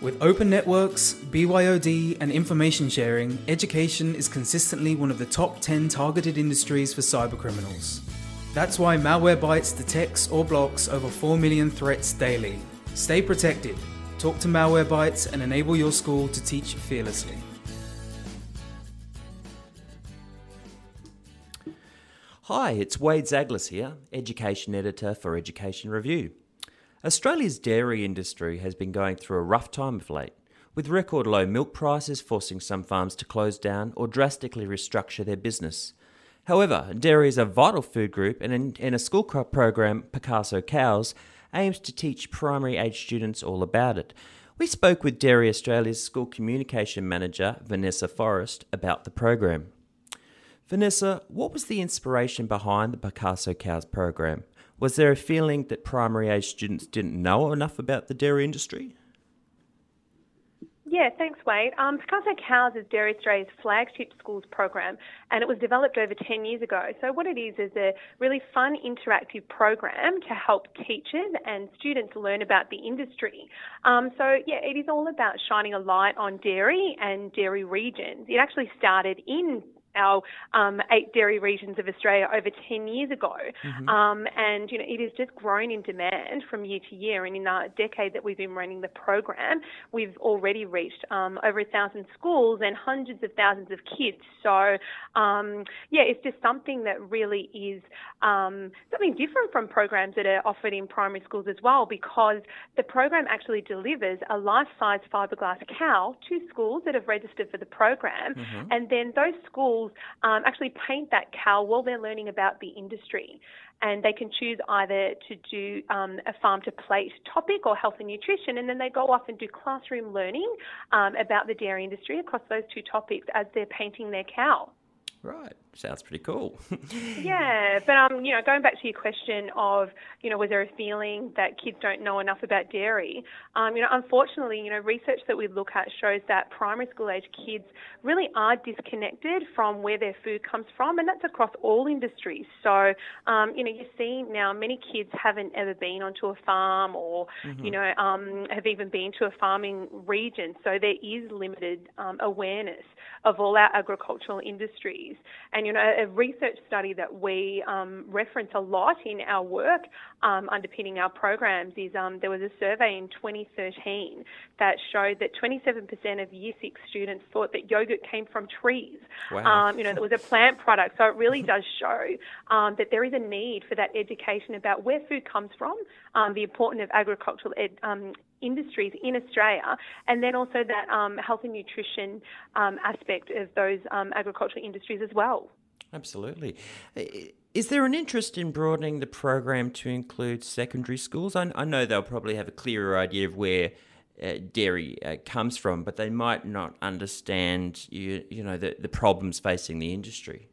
With open networks, BYOD, and information sharing, education is consistently one of the top 10 targeted industries for cybercriminals. That's why Malwarebytes detects or blocks over 4 million threats daily. Stay protected. Talk to Malwarebytes and enable your school to teach fearlessly. Hi, it's Wade Zaglas here, Education Editor for Education Review. Australia's dairy industry has been going through a rough time of late, with record low milk prices forcing some farms to close down or drastically restructure their business. However, dairy is a vital food group, and in, in a school crop program, Picasso Cows, aims to teach primary age students all about it. We spoke with Dairy Australia's School Communication Manager, Vanessa Forrest, about the program. Vanessa, what was the inspiration behind the Picasso Cows program? Was there a feeling that primary age students didn't know enough about the dairy industry? Yeah, thanks, Wade. Um, Picasso Cows is Dairy Australia's flagship schools program, and it was developed over 10 years ago. So, what it is is a really fun, interactive program to help teachers and students learn about the industry. Um, so, yeah, it is all about shining a light on dairy and dairy regions. It actually started in our um, eight dairy regions of Australia over 10 years ago. Mm-hmm. Um, and, you know, it has just grown in demand from year to year. And in the decade that we've been running the program, we've already reached um, over a thousand schools and hundreds of thousands of kids. So, um, yeah, it's just something that really is um, something different from programs that are offered in primary schools as well, because the program actually delivers a life-size fiberglass cow to schools that have registered for the program. Mm-hmm. And then those schools um, actually paint that cow while they're learning about the industry. And they can choose either to do um, a farm to plate topic or health and nutrition, and then they go off and do classroom learning um, about the dairy industry across those two topics as they're painting their cow. Right. Sounds pretty cool. yeah, but um, you know, going back to your question of, you know, was there a feeling that kids don't know enough about dairy? Um, you know, unfortunately, you know, research that we look at shows that primary school age kids really are disconnected from where their food comes from, and that's across all industries. So, um, you know, you see now many kids haven't ever been onto a farm or, mm-hmm. you know, um, have even been to a farming region. So there is limited um, awareness of all our agricultural industries. And, you know, a research study that we um, reference a lot in our work um, underpinning our programs is um, there was a survey in 2013 that showed that 27% of year six students thought that yogurt came from trees. Wow. Um, you know, that was a plant product. So it really does show um, that there is a need for that education about where food comes from, um, the importance of agricultural ed, industries in Australia, and then also that um, health and nutrition um, aspect of those um, agricultural industries as well. Absolutely. Is there an interest in broadening the program to include secondary schools? I, I know they'll probably have a clearer idea of where uh, dairy uh, comes from, but they might not understand you, you know the, the problems facing the industry.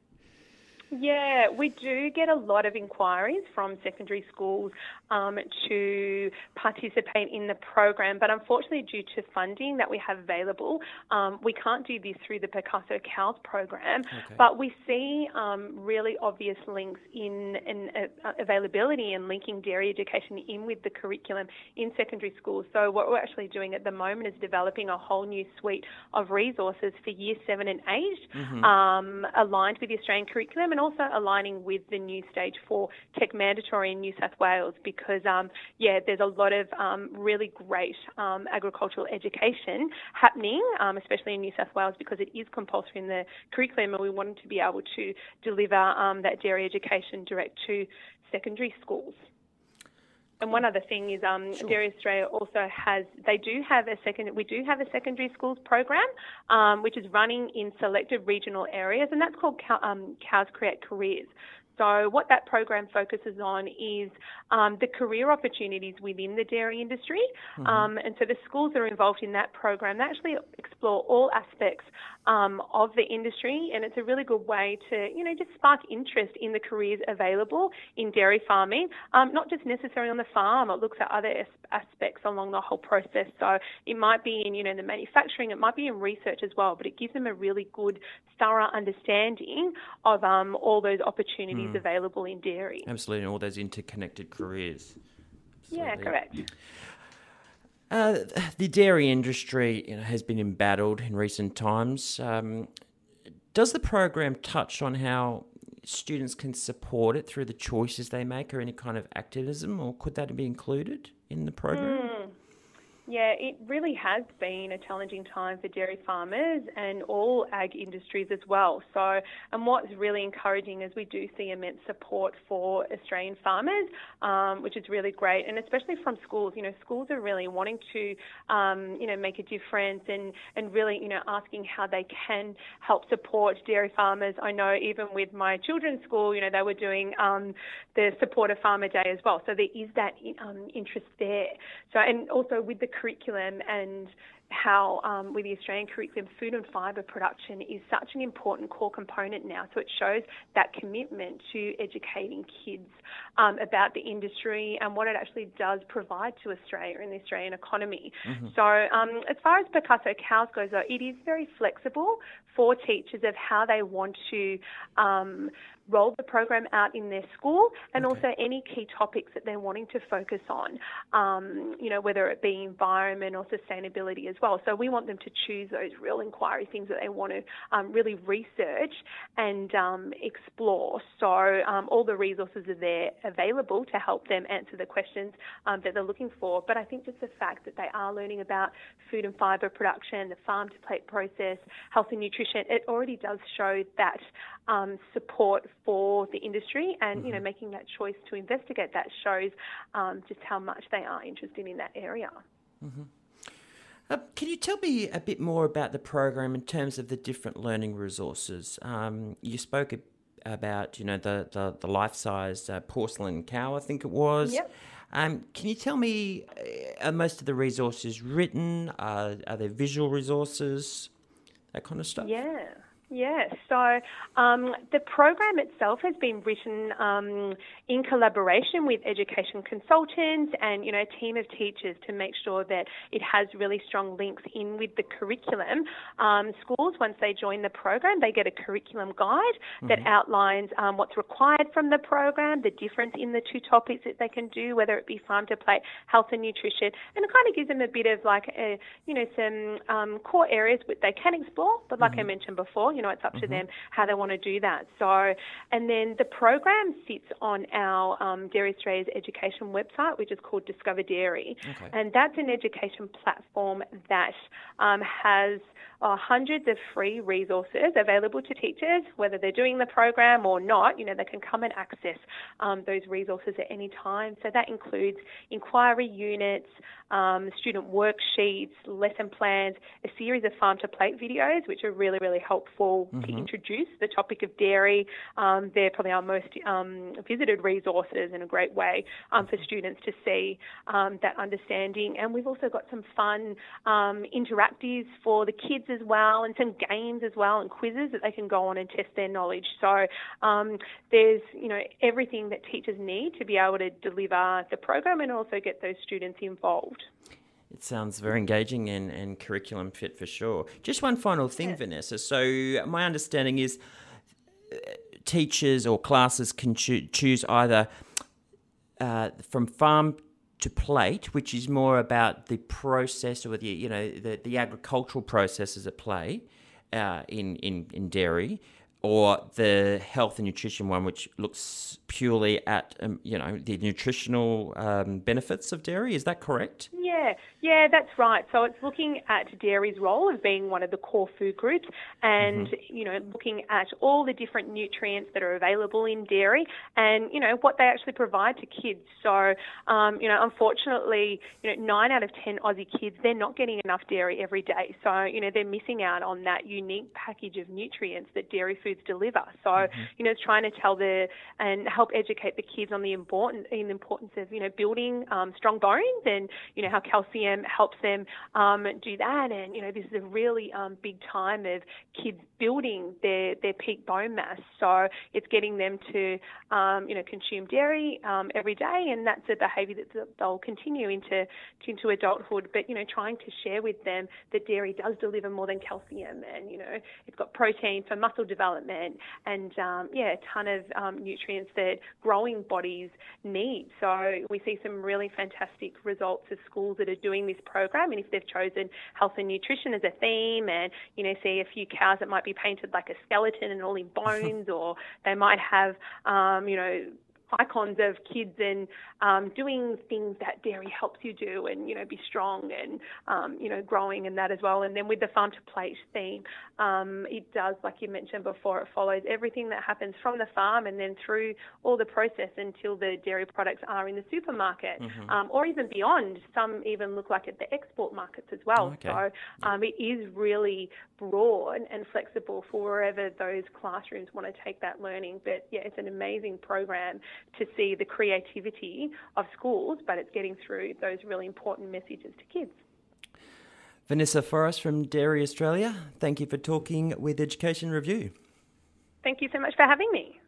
Yeah, we do get a lot of inquiries from secondary schools um, to participate in the program, but unfortunately, due to funding that we have available, um, we can't do this through the Picasso Cows program. Okay. But we see um, really obvious links in, in uh, availability and linking dairy education in with the curriculum in secondary schools. So, what we're actually doing at the moment is developing a whole new suite of resources for year seven and 8 mm-hmm. Um, aligned with the Australian curriculum and also aligning with the new stage four tech mandatory in New South Wales because, um, yeah, there's a lot of um, really great um, agricultural education happening, um, especially in New South Wales because it is compulsory in the curriculum and we wanted to be able to deliver um, that dairy education direct to secondary schools. And one other thing is, um, sure. Dairy Australia also has, they do have a second, we do have a secondary schools program, um, which is running in selected regional areas, and that's called um, Cows Create Careers. So, what that program focuses on is um, the career opportunities within the dairy industry. Mm-hmm. Um, and so, the schools that are involved in that program they actually explore all aspects um, of the industry, and it's a really good way to, you know, just spark interest in the careers available in dairy farming. Um, not just necessarily on the farm; it looks at other aspects along the whole process. So, it might be in, you know, the manufacturing, it might be in research as well, but it gives them a really good, thorough understanding of um, all those opportunities mm. available in dairy. Absolutely, and all those interconnected careers. Absolutely. Yeah, correct. Uh, the dairy industry you know, has been embattled in recent times. Um, does the program touch on how students can support it through the choices they make or any kind of activism, or could that be included in the program? Mm. Yeah, it really has been a challenging time for dairy farmers and all ag industries as well. So, and what's really encouraging is we do see immense support for Australian farmers, um, which is really great, and especially from schools. You know, schools are really wanting to, um, you know, make a difference and and really, you know, asking how they can help support dairy farmers. I know even with my children's school, you know, they were doing um, the Support a Farmer Day as well. So there is that um, interest there. So, and also with the curriculum and how um, with the Australian curriculum, food and fibre production is such an important core component now. So it shows that commitment to educating kids um, about the industry and what it actually does provide to Australia and the Australian economy. Mm-hmm. So um, as far as Picasso Cows goes, though, it is very flexible for teachers of how they want to um, roll the program out in their school and okay. also any key topics that they're wanting to focus on, um, you know, whether it be environment or sustainability as well. So we want them to choose those real inquiry things that they want to um, really research and um, explore. So um, all the resources are there available to help them answer the questions um, that they're looking for. But I think just the fact that they are learning about food and fibre production, the farm to plate process, health and nutrition, it already does show that um, support for the industry, and mm-hmm. you know, mm-hmm. making that choice to investigate that shows um, just how much they are interested in that area. Mm-hmm. Uh, can you tell me a bit more about the program in terms of the different learning resources? Um, you spoke about, you know, the the, the life size uh, porcelain cow, I think it was. Yep. Um, can you tell me, uh, are most of the resources written? Uh, are there visual resources? That kind of stuff? Yeah. Yeah, so um, the program itself has been written um, in collaboration with education consultants and you know a team of teachers to make sure that it has really strong links in with the curriculum. Um, schools, once they join the program, they get a curriculum guide mm-hmm. that outlines um, what's required from the program, the difference in the two topics that they can do, whether it be farm to plate, health and nutrition, and it kind of gives them a bit of like a, you know some um, core areas that they can explore. But like mm-hmm. I mentioned before you know, it's up mm-hmm. to them how they want to do that. So, and then the program sits on our um, Dairy Australia's education website, which is called Discover Dairy. Okay. And that's an education platform that um, has uh, hundreds of free resources available to teachers, whether they're doing the program or not. You know, they can come and access um, those resources at any time. So that includes inquiry units, um, student worksheets, lesson plans, a series of farm to plate videos, which are really, really helpful mm-hmm. to introduce the topic of dairy. Um, they're probably our most um, visited resources in a great way um, for students to see um, that understanding. And we've also got some fun um, interactives for the kids as well, and some games as well, and quizzes that they can go on and test their knowledge. So there's, you know, everything that teachers need to be able to deliver the program and also get those students involved. It sounds very engaging and, and curriculum fit for sure. Just one final thing, yeah. Vanessa. So, my understanding is uh, teachers or classes can cho- choose either uh, from farm to plate, which is more about the process or the you know the, the agricultural processes at play uh, in, in in dairy, or the health and nutrition one, which looks purely at um, you know the nutritional um, benefits of dairy. Is that correct? Yeah, yeah, that's right. So it's looking at dairy's role as being one of the core food groups, and mm-hmm. you know looking at all the different nutrients that are available in dairy, and you know what they actually provide to kids. So um, you know, unfortunately, you know, nine out of ten Aussie kids they're not getting enough dairy every day. So you know they're missing out on that unique package of nutrients that dairy foods deliver. So mm-hmm. you know, trying to tell the and help educate the kids on the important in the importance of you know building um, strong bones and you know how calcium helps them um, do that. And you know, this is a really um, big time of kids building their their peak bone mass. So it's getting them to um, you know consume dairy um, every day, and that's a behaviour that they'll continue into into adulthood. But you know, trying to share with them that dairy does deliver more than calcium, and you know, it's got protein for muscle development, and um, yeah, a ton of um, nutrients that growing bodies need. So we see some really fantastic results of schools that are doing doing this program, and if they've chosen health and nutrition as a theme, and you know, see a few cows that might be painted like a skeleton and all in bones, or they might have, um, you know, icons of kids and um, doing things that dairy helps you do and you know be strong and um, you know growing and that as well. And then with the farm to plate theme um, it does like you mentioned before it follows everything that happens from the farm and then through all the process until the dairy products are in the supermarket mm-hmm. Um, or even beyond. Some even look like at the export markets as well. Okay. so um, it is really broad and flexible for wherever those classrooms want to take that learning. But yeah it's an amazing program to see the creativity of schools, but it's getting through those really important messages to kids. Vanessa Forrest from Dairy Australia, thank you for talking with Education Review. Thank you so much for having me.